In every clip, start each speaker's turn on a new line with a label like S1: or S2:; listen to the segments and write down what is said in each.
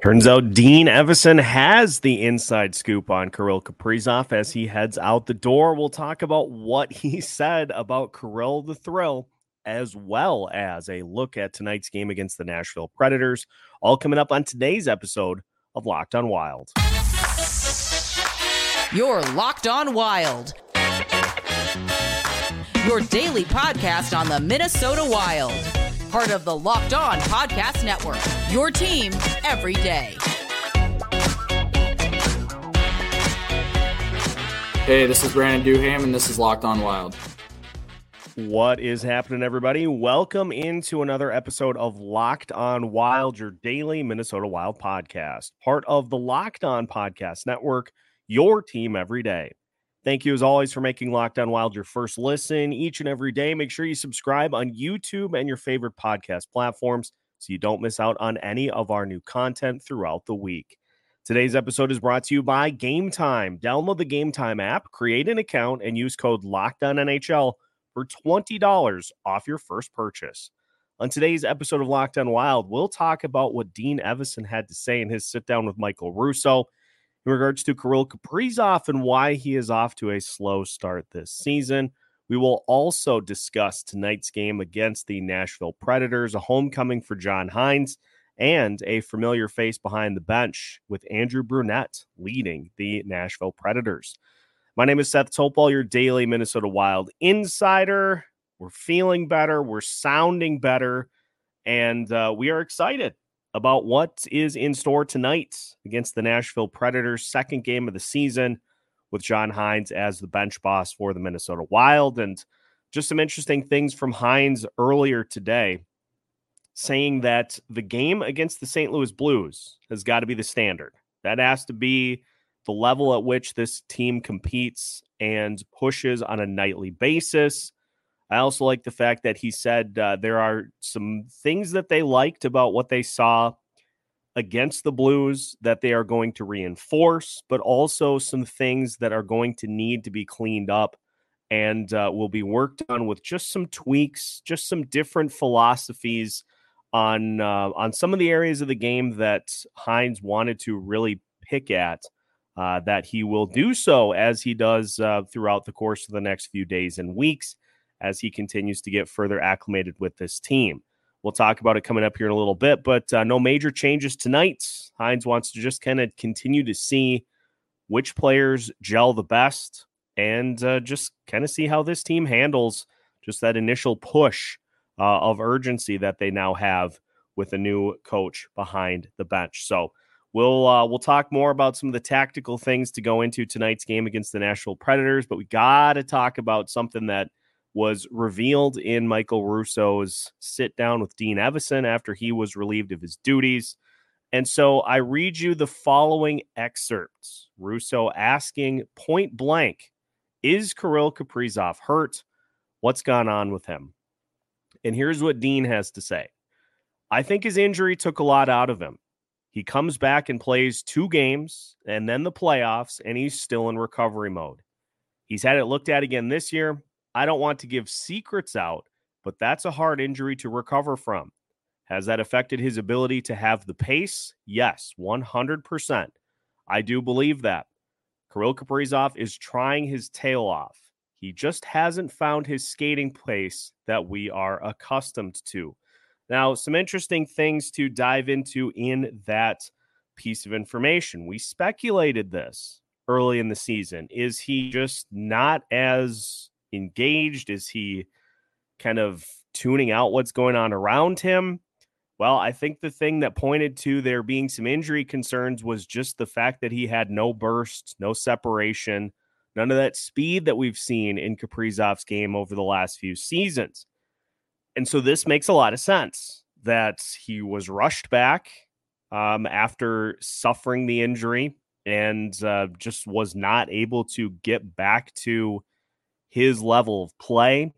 S1: Turns out Dean Evason has the inside scoop on Kirill Kaprizov as he heads out the door. We'll talk about what he said about Kirill the Thrill, as well as a look at tonight's game against the Nashville Predators, all coming up on today's episode of Locked on Wild.
S2: You're Locked on Wild, your daily podcast on the Minnesota Wild part of the Locked On Podcast Network. Your team every day.
S3: Hey, this is Brandon Duham, and this is Locked On Wild.
S1: What is happening, everybody? Welcome into another episode of Locked On Wild, your daily Minnesota Wild podcast, part of the Locked On Podcast Network, your team every day. Thank you, as always, for making Locked On Wild your first listen each and every day. Make sure you subscribe on YouTube and your favorite podcast platforms so you don't miss out on any of our new content throughout the week. Today's episode is brought to you by Game Time. Download the Game Time app, create an account, and use code LOCKDOWNNHL for $20 off your first purchase. On today's episode of Locked On Wild, we'll talk about what Dean Evason had to say in his sit down with Michael Russo in regards to Kirill Kaprizov and why he is off to a slow start this season. We will also discuss tonight's game against the Nashville Predators, a homecoming for John Hynes, and a familiar face behind the bench with Andrew Brunette leading the Nashville Predators. My name is Seth Topol, your daily Minnesota Wild insider. We're feeling better, we're sounding better, and uh, we are excited about what is in store tonight against the Nashville Predators, second game of the season with John Hynes as the bench boss for the Minnesota Wild. And just some interesting things from Hynes earlier today, saying that the game against the St. Louis Blues has got to be the standard. That has to be the level at which this team competes and pushes on a nightly basis. I also like the fact that he said uh, there are some things that they liked about what they saw against the Blues that they are going to reinforce, but also some things that are going to need to be cleaned up and uh, will be worked on with just some tweaks, just some different philosophies on uh, on some of the areas of the game that Hynes wanted to really pick at. Uh, that he will do so as he does uh, throughout the course of the next few days and weeks as he continues to get further acclimated with this team. We'll talk about it coming up here in a little bit, but uh, no major changes tonight. Hynes wants to just kind of continue to see which players gel the best and uh, just kind of see how this team handles just that initial push uh, of urgency that they now have with a new coach behind the bench. So we'll uh, we'll talk more about some of the tactical things to go into tonight's game against the Nashville Predators, but we got to talk about something that was revealed in Michael Russo's sit down with Dean Evason after he was relieved of his duties. And so I read you the following excerpts Russo asking point blank, Is Kirill Kaprizov hurt? What's gone on with him? And here's what Dean has to say I think his injury took a lot out of him. He comes back and plays two games and then the playoffs, and he's still in recovery mode. He's had it looked at again this year. I don't want to give secrets out, but that's a hard injury to recover from. Has that affected his ability to have the pace? Yes, 100%. I do believe that. Kirill Kaprizov is trying his tail off. He just hasn't found his skating pace that we are accustomed to. Now, some interesting things to dive into in that piece of information. We speculated this early in the season. Is he just not as engaged? Is he kind of tuning out what's going on around him? Well, I think the thing that pointed to there being some injury concerns was just the fact that he had no burst, no separation, none of that speed that we've seen in Kaprizov's game over the last few seasons. And so this makes a lot of sense that he was rushed back um, after suffering the injury and uh, just was not able to get back to his level of play.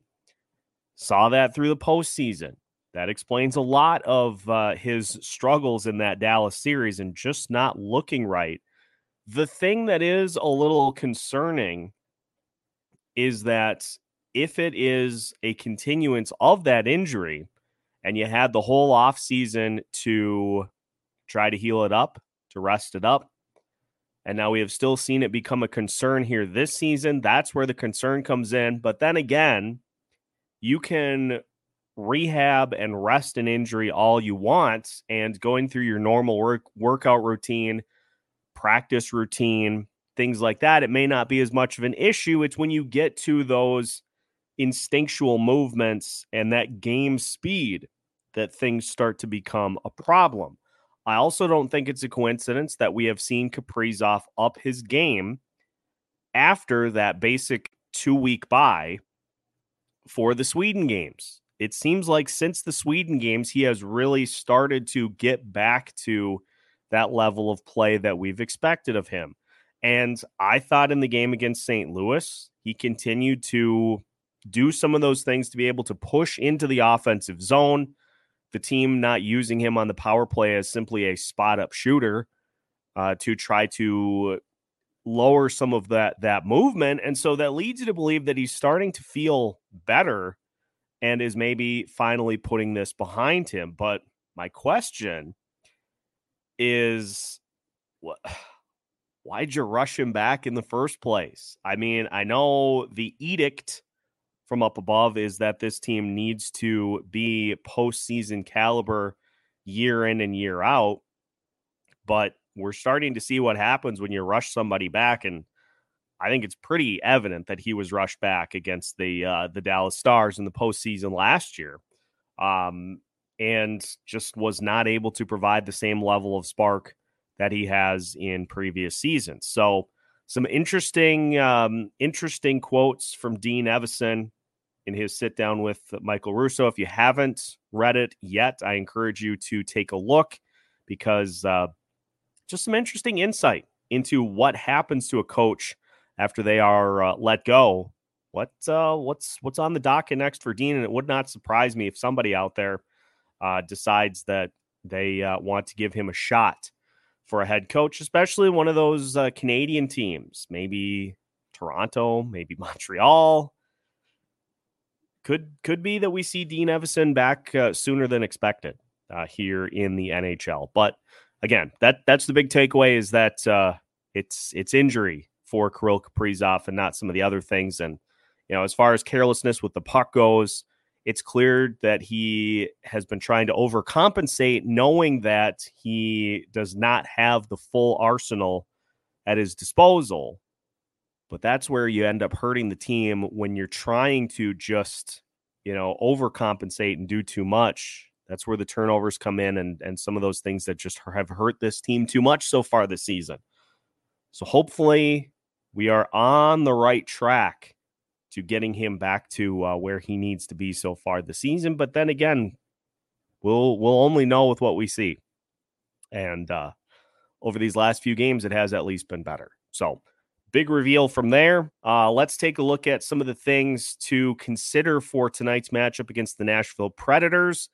S1: Saw that through the postseason. That explains a lot of uh, his struggles in that Dallas series and just not looking right. The thing that is a little concerning is that if it is a continuance of that injury and you had the whole offseason to try to heal it up, to rest it up. And now we have still seen it become a concern here this season. That's where the concern comes in. But then again, you can rehab and rest an injury all you want and going through your normal work workout routine, practice routine, things like that, it may not be as much of an issue. It's when you get to those instinctual movements and that game speed that things start to become a problem. I also don't think it's a coincidence that we have seen Kaprizov up his game after that basic two week bye for the Sweden games. It seems like since the Sweden games, he has really started to get back to that level of play that we've expected of him. And I thought in the game against St. Louis, he continued to do some of those things to be able to push into the offensive zone. The team not using him on the power play as simply a spot up shooter uh, to try to lower some of that that movement, and so that leads you to believe that he's starting to feel better and is maybe finally putting this behind him. But my question is, what? Why'd you rush him back in the first place? I mean, I know the edict from up above is that this team needs to be postseason caliber year in and year out. But we're starting to see what happens when you rush somebody back, and I think it's pretty evident that he was rushed back against the uh, the Dallas Stars in the postseason last year, um, and just was not able to provide the same level of spark that he has in previous seasons. So, some interesting um, interesting quotes from Dean Evason in his sit down with Michael Russo. If you haven't read it yet, I encourage you to take a look because uh, just some interesting insight into what happens to a coach after they are uh, let go. What uh, what's what's on the docket next for Dean? And it would not surprise me if somebody out there uh, decides that they uh, want to give him a shot for a head coach, especially one of those uh, Canadian teams, maybe Toronto, maybe Montreal. Could could be that we see Dean Evason back uh, sooner than expected here in the NHL, but again, that that's the big takeaway is that uh, it's it's injury for Kirill Kaprizov and not some of the other things. And you know, as far as carelessness with the puck goes, it's clear that he has been trying to overcompensate, knowing that he does not have the full arsenal at his disposal. But that's where you end up hurting the team when you're trying to just, you know, overcompensate and do too much that's where the turnovers come in and and some of those things that just have hurt this team too much so far this season. So hopefully we are on the right track to getting him back to uh, where he needs to be so far this season. But then again, we'll we'll only know with what we see. And uh, over these last few games, it has at least been better. So big reveal from there. Uh, let's take a look at some of the things to consider for tonight's matchup against the Nashville Predators.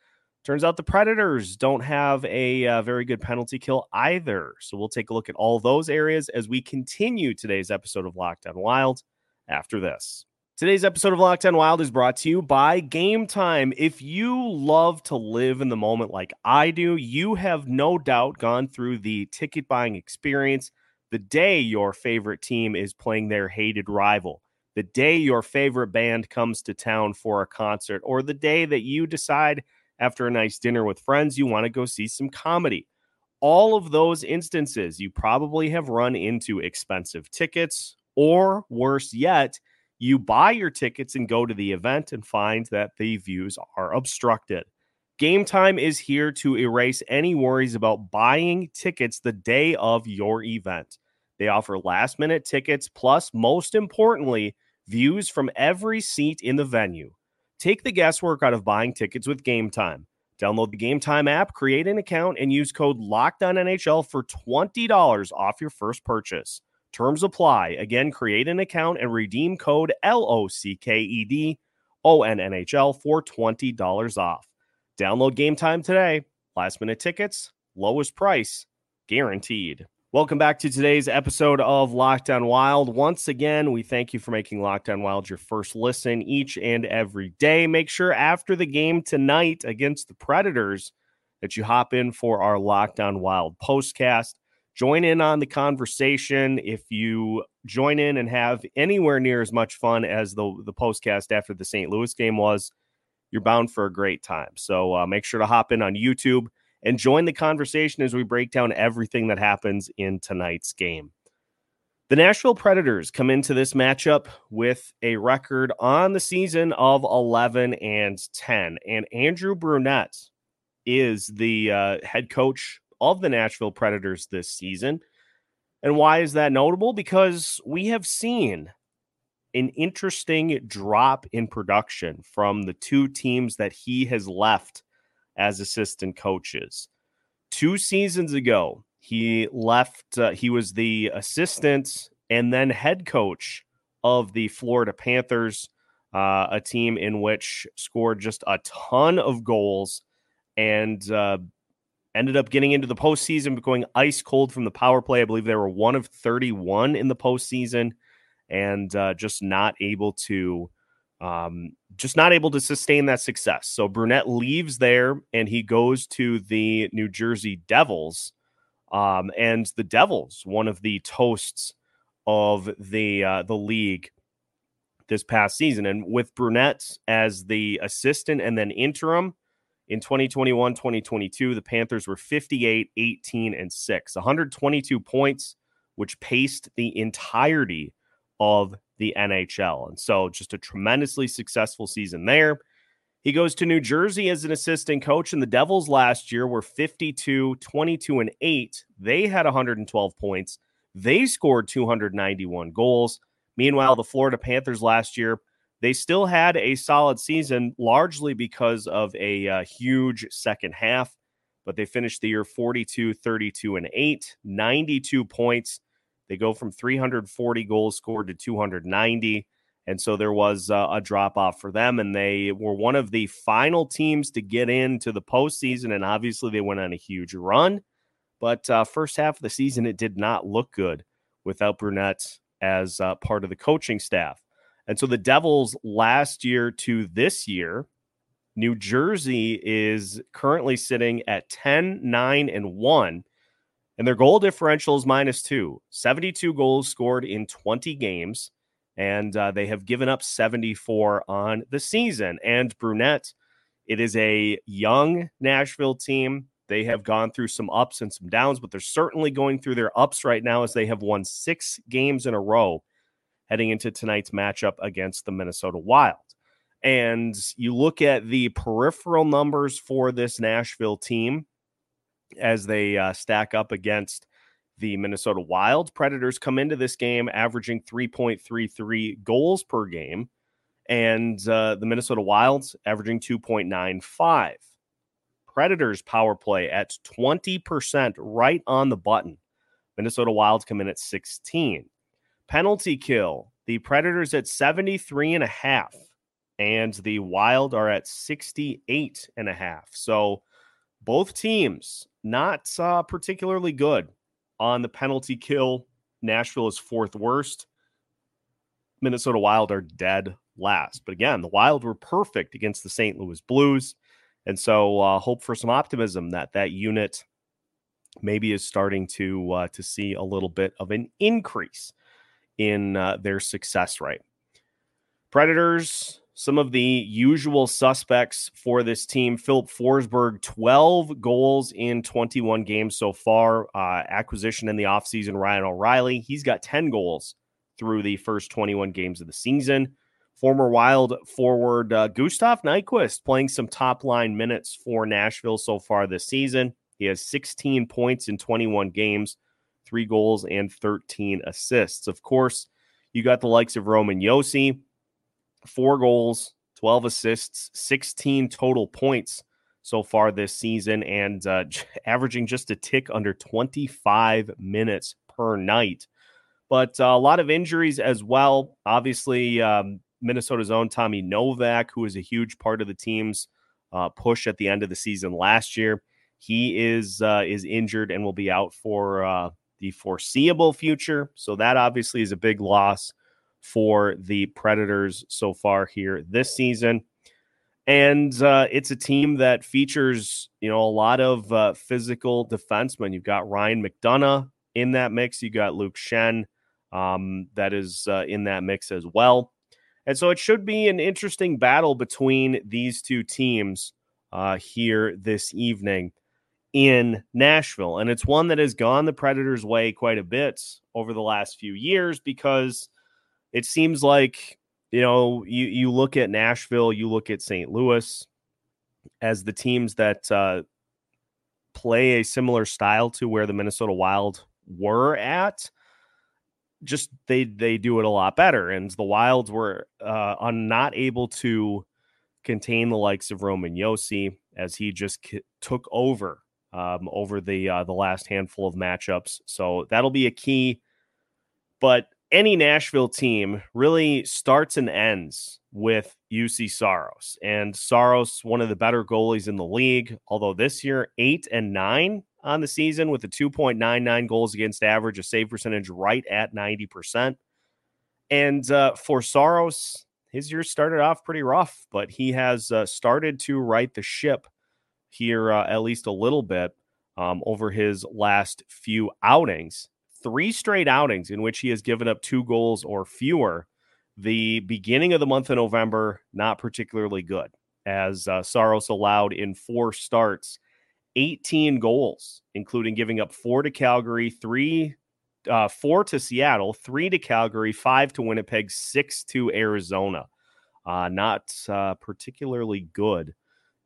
S1: Turns out the Predators don't have a uh, very good penalty kill either. So we'll take a look at all those areas as we continue today's episode of Locked On Wild after this. Today's episode of Locked On Wild is brought to you by Game Time. If you love to live in the moment like I do, you have no doubt gone through the ticket buying experience the day your favorite team is playing their hated rival, the day your favorite band comes to town for a concert, or the day that you decide – after a nice dinner with friends, you want to go see some comedy. All of those instances, you probably have run into expensive tickets, or worse yet, you buy your tickets and go to the event and find that the views are obstructed. Game Time is here to erase any worries about buying tickets the day of your event. They offer last minute tickets, plus, most importantly, views from every seat in the venue. Take the guesswork out of buying tickets with Game Time. Download the Game Time app, create an account, and use code LOCKDOWNNHL for $20 off your first purchase. Terms apply. Again, create an account and redeem code LOCKED ONNHL for $20 off. Download Game Time today. Last minute tickets, lowest price, guaranteed. Welcome back to today's episode of Locked On Wild. Once again, we thank you for making Locked On Wild your first listen each and every day. Make sure after the game tonight against the Predators that you hop in for our Locked On Wild postcast. Join in on the conversation. If you join in and have anywhere near as much fun as the, the postcast after the St. Louis game was, you're bound for a great time. So uh, make sure to hop in on YouTube and join the conversation as we break down everything that happens in tonight's game. The Nashville Predators come into this matchup with a record on the season of 11 and 10. And Andrew Brunette is the uh, head coach of the Nashville Predators this season. And why is that notable? Because we have seen an interesting drop in production from the two teams that he has left as assistant coaches. Two seasons ago, he left, uh, he was the assistant and then head coach of the Florida Panthers, uh, a team in which scored just a ton of goals and uh, ended up getting into the postseason, but going ice cold from the power play. I believe they were one of 31 in the postseason and uh, just not able to. Um, just not able to sustain that success. So Brunette leaves there and he goes to the New Jersey Devils, um, and the Devils, one of the toasts of the uh, the league this past season. And with Brunette as the assistant and then interim in 2021 2022, the Panthers were 58, 18, and 6, 122 points, which paced the entirety of the NHL. And so just a tremendously successful season there. He goes to New Jersey as an assistant coach, and the Devils last year were 52, 22, and 8. They had 112 points. They scored 291 goals. Meanwhile, the Florida Panthers last year, they still had a solid season, largely because of a uh, huge second half, but they finished the year 42, 32, and 8, 92 points. They go from 340 goals scored to 290. And so there was uh, a drop off for them, and they were one of the final teams to get into the postseason. And obviously, they went on a huge run. But uh, first half of the season, it did not look good without Brunette as uh, part of the coaching staff. And so the Devils last year to this year, New Jersey is currently sitting at 10, 9, and 1. And their goal differential is minus two. 72 goals scored in 20 games and uh, they have given up 74 on the season. And Brunette, it is a young Nashville team. They have gone through some ups and some downs, but they're certainly going through their ups right now as they have won six games in a row heading into tonight's matchup against the Minnesota Wild. And you look at the peripheral numbers for this Nashville team as they uh, stack up against the Minnesota Wild. Predators come into this game averaging 3.33 goals per game, and uh, the Minnesota Wilds averaging 2.95. Predators power play at 20%, right on the button. Minnesota Wilds come in at 16. Penalty kill, the Predators at 73 and a half, and the Wild are at 68 and a half. So both teams not uh, particularly good on the penalty kill. Nashville is fourth worst. Minnesota Wild are dead last. But again, the Wild were perfect against the St. Louis Blues. And so uh, hope for some optimism that that unit maybe is starting to uh, to see a little bit of an increase in uh, their success rate. Predators some of the usual suspects for this team. Filip Forsberg, 12 goals in 21 games so far. Uh, acquisition in the offseason, Ryan O'Reilly. He's got 10 goals through the first 21 games of the season. Former Wild forward uh, Gustav Nyquist playing some top line minutes for Nashville so far this season. He has 16 points in 21 games, three goals, and 13 assists. Of course, you got the likes of Roman Josi four goals, 12 assists, 16 total points so far this season, and uh, averaging just a tick under 25 minutes per night. But uh, a lot of injuries as well. Obviously, um, Minnesota's own Tommy Novak, who was a huge part of the team's uh, push at the end of the season last year, he is uh, is injured and will be out for uh, the foreseeable future. So that obviously is a big loss for the Predators so far here this season. And uh, it's a team that features, you know, a lot of uh, physical defensemen. You've got Ryan McDonagh in that mix. You got Luke Schenn um, that is uh, in that mix as well. And so it should be an interesting battle between these two teams uh, here this evening in Nashville. And it's one that has gone the Predators' way quite a bit over the last few years because it seems like, you know, you, you look at Nashville, you look at St. Louis as the teams that uh, play a similar style to where the Minnesota Wild were at. Just they they do it a lot better, and the Wilds were uh, not able to contain the likes of Roman Josi as he just k- took over um, over the uh, the last handful of matchups. So that'll be a key. But any Nashville team really starts and ends with Juuse Saros, and Saros one of the better goalies in the league. Although this year eight and nine on the season with a 2.99 goals against average, a save percentage right at 90 percent. And uh, for Saros, his year started off pretty rough, but he has uh, started to right the ship here uh, at least a little bit um, over his last few outings. Three straight outings in which he has given up two goals or fewer. The beginning of the month of November, not particularly good, as uh, Saros allowed in four starts 18 goals, including giving up four to Calgary, three, uh, four to Seattle, three to Calgary, five to Winnipeg, six to Arizona. Uh, not uh, particularly good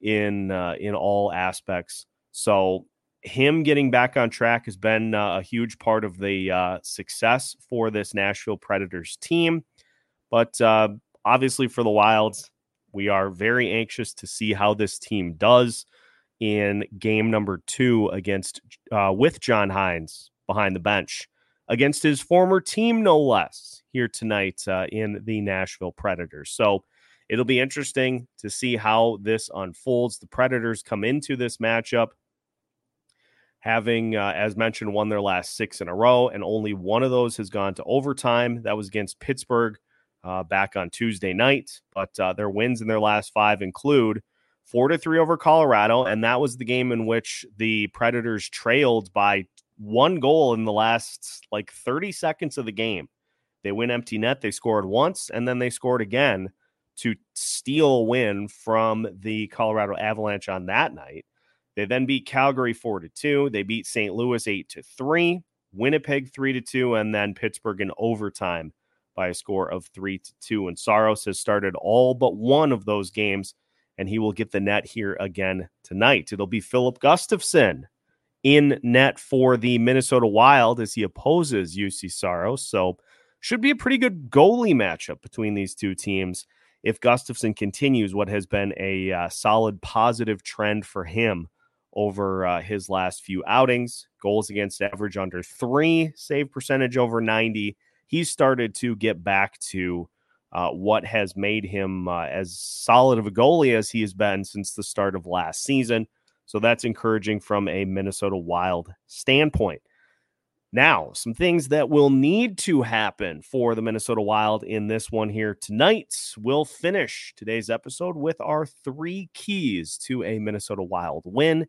S1: in uh, in all aspects. So him getting back on track has been uh, a huge part of the uh, success for this Nashville Predators team. But uh, obviously, for the Wilds, we are very anxious to see how this team does in game number two against uh, with John Hynes behind the bench against his former team, no less, here tonight uh, in the Nashville Predators. So It'll be interesting to see how this unfolds. The Predators come into this matchup having, uh, as mentioned, won their last six in a row, and only one of those has gone to overtime. That was against Pittsburgh uh, back on Tuesday night. But uh, their wins in their last five include four to three over Colorado, and that was the game in which the Predators trailed by one goal in the last like 30 seconds of the game. They win empty net. They scored once, and then they scored again to steal win from the Colorado Avalanche on that night. They then beat Calgary 4 to 2. They beat St. Louis 8 to 3, Winnipeg 3 to 2, and then Pittsburgh in overtime by a score of 3 to 2. And Saros has started all but one of those games, and he will get the net here again tonight. It'll be Filip Gustavsson in net for the Minnesota Wild as he opposes Juuse Saros. So should be a pretty good goalie matchup between these two teams if Gustavsson continues what has been a uh, solid positive trend for him over uh, his last few outings, goals against average under three, save percentage over 90. He's started to get back to uh, what has made him uh, as solid of a goalie as he has been since the start of last season. So that's encouraging from a Minnesota Wild standpoint. Now, some things that will need to happen for the Minnesota Wild in this one here tonight. We'll finish today's episode with our three keys to a Minnesota Wild win.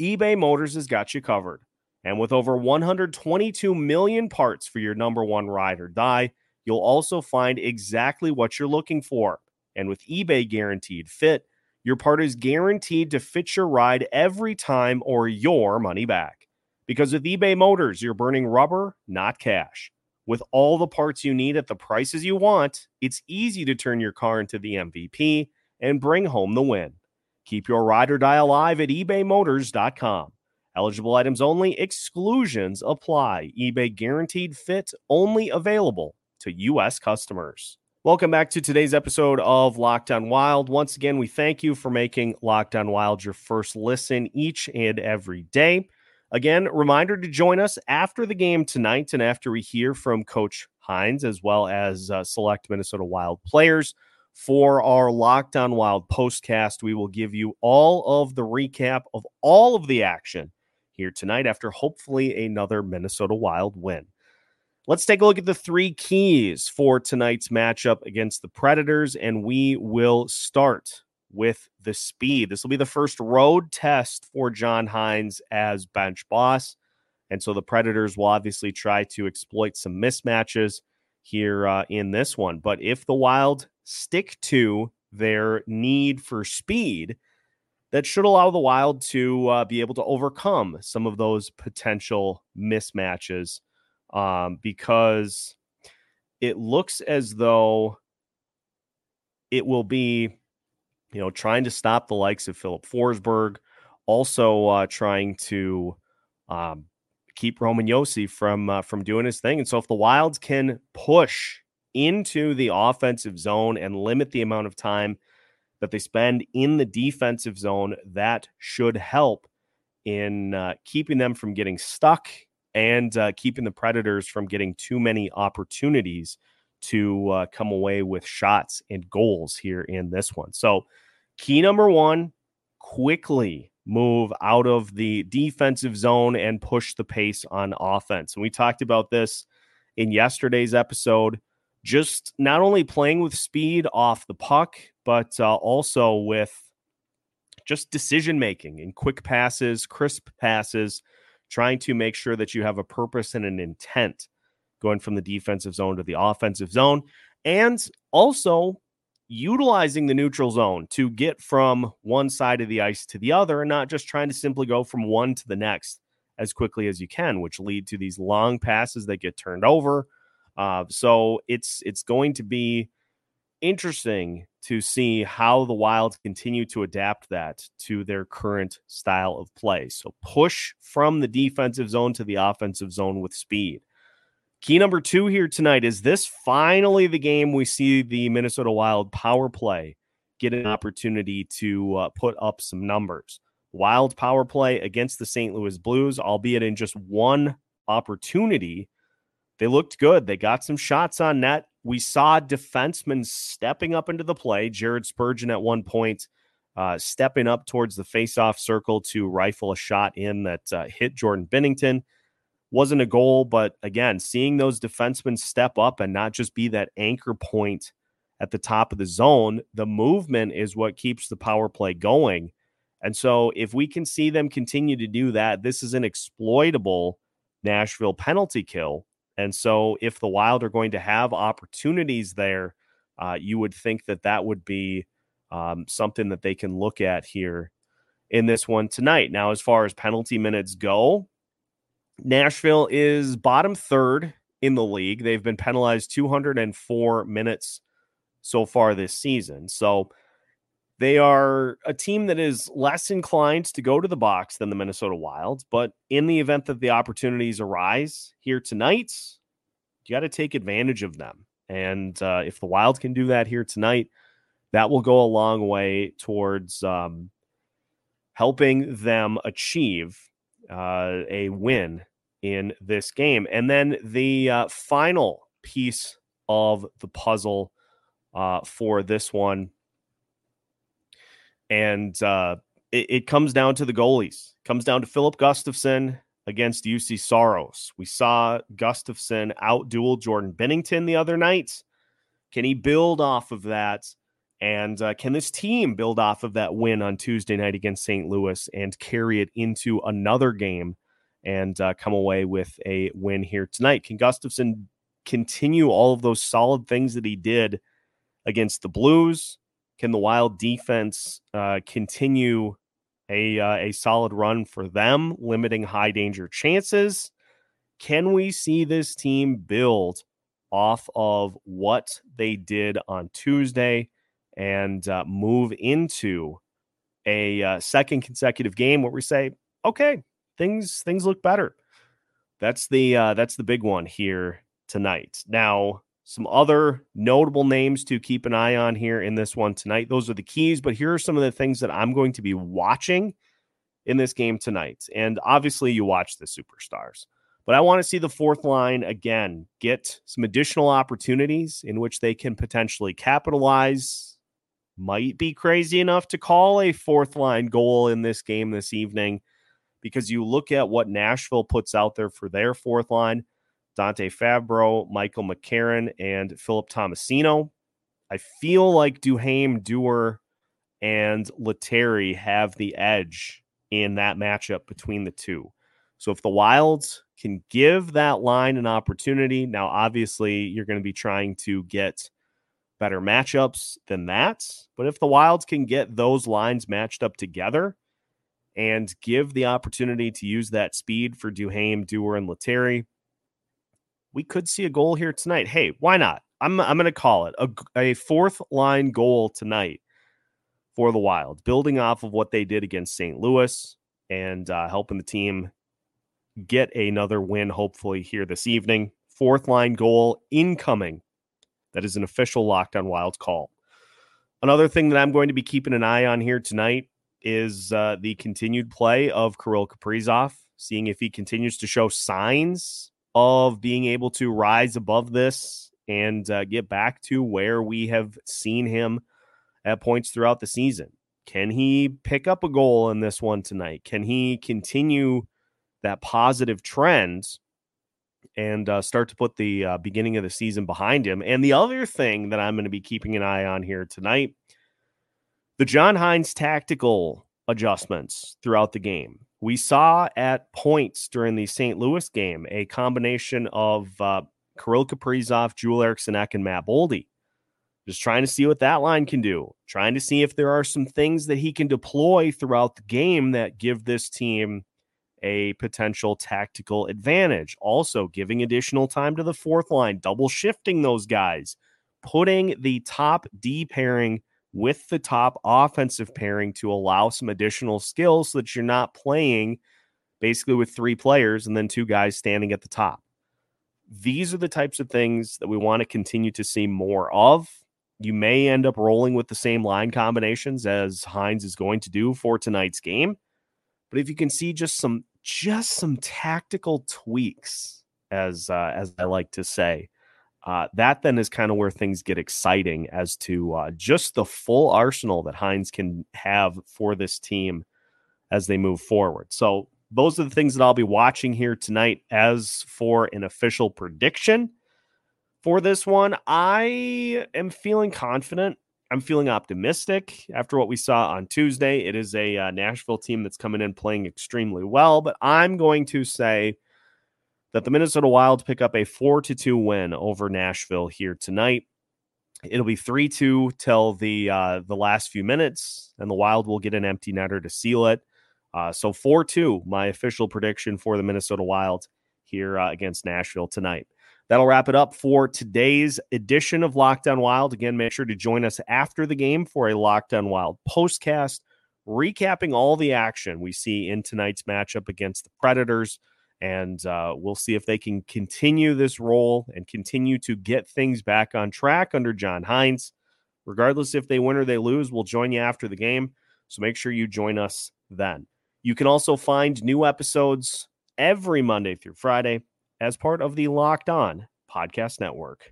S1: eBay Motors has got you covered. And with over 122 million parts for your number one ride or die, you'll also find exactly what you're looking for. And with eBay Guaranteed Fit, your part is guaranteed to fit your ride every time or your money back. Because with eBay Motors, you're burning rubber, not cash. With all the parts you need at the prices you want, it's easy to turn your car into the MVP and bring home the win. Keep your ride or die alive at ebaymotors.com. Eligible items only, exclusions apply. eBay guaranteed fit only available to U.S. customers. Welcome back to today's episode of Locked On Wild. Once again, we thank you for making Locked On Wild your first listen each and every day. Again, reminder to join us after the game tonight and after we hear from Coach Hynes as well as uh, select Minnesota Wild players for our Locked On Wild postcast. We will give you all of the recap of all of the action here tonight after hopefully another Minnesota Wild win. Let's take a look at the three keys for tonight's matchup against the Predators, and we will start with the speed. This will be the first road test for John Hynes as bench boss. And so the Predators will obviously try to exploit some mismatches here uh, in this one. But if the Wild stick to their need for speed, that should allow the Wild to uh, be able to overcome some of those potential mismatches um, because it looks as though it will be, you know, trying to stop the likes of Filip Forsberg, also uh, trying to um, keep Roman Josi from uh, from doing his thing. And so, if the Wilds can push into the offensive zone and limit the amount of time that they spend in the defensive zone, that should help in uh, keeping them from getting stuck and uh, keeping the Predators from getting too many opportunities to uh, come away with shots and goals here in this one. So, key number one quickly move out of the defensive zone and push the pace on offense. And we talked about this in yesterday's episode. Just not only playing with speed off the puck, but uh, also with just decision making and quick passes, crisp passes trying to make sure that you have a purpose and an intent going from the defensive zone to the offensive zone, and also utilizing the neutral zone to get from one side of the ice to the other and not just trying to simply go from one to the next as quickly as you can, which lead to these long passes that get turned over. Uh, so it's it's going to be interesting to see how the Wild continue to adapt that to their current style of play. So push from the defensive zone to the offensive zone with speed. Key number two here tonight is this finally the game we see the Minnesota Wild power play get an opportunity to uh, put up some numbers. Wild power play against the St. Louis Blues, albeit in just one opportunity. They looked good. They got some shots on net. We saw defensemen stepping up into the play. Jared Spurgeon at one point uh, stepping up towards the faceoff circle to rifle a shot in that uh, hit Jordan Binnington. Wasn't a goal, but again, seeing those defensemen step up and not just be that anchor point at the top of the zone, the movement is what keeps the power play going. And so, if we can see them continue to do that, this is an exploitable Nashville penalty kill and so, if the Wild are going to have opportunities there, uh, you would think that that would be um, something that they can look at here in this one tonight. Now, as far as penalty minutes go, Nashville is bottom third in the league. They've been penalized 204 minutes so far this season. So, they are a team that is less inclined to go to the box than the Minnesota Wilds. but in the event that the opportunities arise here tonight, you got to take advantage of them. And uh, if the Wild can do that here tonight, that will go a long way towards um, helping them achieve uh, a win in this game. And then the uh, final piece of the puzzle uh, for this one and uh, it, it, comes down to the goalies. Comes down to Filip Gustavsson against Juuse Saros. We saw Gustavsson outduel Jordan Binnington the other night. Can he build off of that? And uh, can this team build off of that win on Tuesday night against St. Louis and carry it into another game and uh, come away with a win here tonight? Can Gustavsson continue all of those solid things that he did against the Blues? Can the Wild defense uh, continue a uh, a solid run for them, limiting high danger chances? Can we see this team build off of what they did on Tuesday and uh, move into a uh, second consecutive game where we say, okay, things things look better. That's the uh, that's the big one here tonight. Now, Some other notable names to keep an eye on here in this one tonight. Those are the keys, but here are some of the things that I'm going to be watching in this game tonight. And obviously, you watch the superstars, but I want to see the fourth line again get some additional opportunities in which they can potentially capitalize. Might be crazy enough to call a fourth line goal in this game this evening because you look at what Nashville puts out there for their fourth line Dante Fabbro, Michael McCarron, and Philip Tomasino. I feel like Duhaime, Dewar, and Lettieri have the edge in that matchup between the two. So if the Wilds can give that line an opportunity, now obviously you're going to be trying to get better matchups than that. But if the Wilds can get those lines matched up together and give the opportunity to use that speed for Duhaime, Dewar, and Lettieri, we could see a goal here tonight. Hey, why not? I'm I'm going to call it a, a fourth line goal tonight for the Wild, building off of what they did against St. Louis and uh, helping the team get another win, hopefully here this evening. Fourth line goal incoming. That is an official Locked On Wild call. Another thing that I'm going to be keeping an eye on here tonight is uh, the continued play of Kirill Kaprizov, seeing if he continues to show signs of being able to rise above this and uh, get back to where we have seen him at points throughout the season. Can he pick up a goal in this one tonight? Can he continue that positive trend and uh, start to put the uh, beginning of the season behind him? And the other thing that I'm going to be keeping an eye on here tonight the John Hynes tactical adjustments throughout the game. We saw at points during the St. Louis game a combination of uh, Kirill Kaprizov, Joel Eriksson Ek, and Matt Boldy. Just trying to see what that line can do. Trying to see if there are some things that he can deploy throughout the game that give this team a potential tactical advantage. Also, giving additional time to the fourth line, double shifting those guys, putting the top D pairing with the top offensive pairing to allow some additional skills so that you're not playing basically with three players and then two guys standing at the top. These are the types of things that we want to continue to see more of. You may end up rolling with the same line combinations as Hynes is going to do for tonight's game. But if you can see just some just some tactical tweaks as uh, as I like to say, uh, that then is kind of where things get exciting as to uh, just the full arsenal that Hynes can have for this team as they move forward. So, those are the things that I'll be watching here tonight. As for an official prediction for this one, I am feeling confident. I'm feeling optimistic after what we saw on Tuesday. It is a uh, Nashville team that's coming in playing extremely well, but I'm going to say that the Minnesota Wild pick up a 4 to 2 win over Nashville here tonight. It'll be 3 2 till the uh, the last few minutes, and the Wild will get an empty netter to seal it. Uh, so 4 2, my official prediction for the Minnesota Wild here uh, against Nashville tonight. That'll wrap it up for today's edition of Locked On Wild. Again, make sure to join us after the game for a Locked On Wild postcast, recapping all the action we see in tonight's matchup against the Predators. And uh, we'll see if they can continue this role and continue to get things back on track under John Hynes. Regardless if they win or they lose, we'll join you after the game. So make sure you join us then. You can also find new episodes every Monday through Friday as part of the Locked On Podcast Network.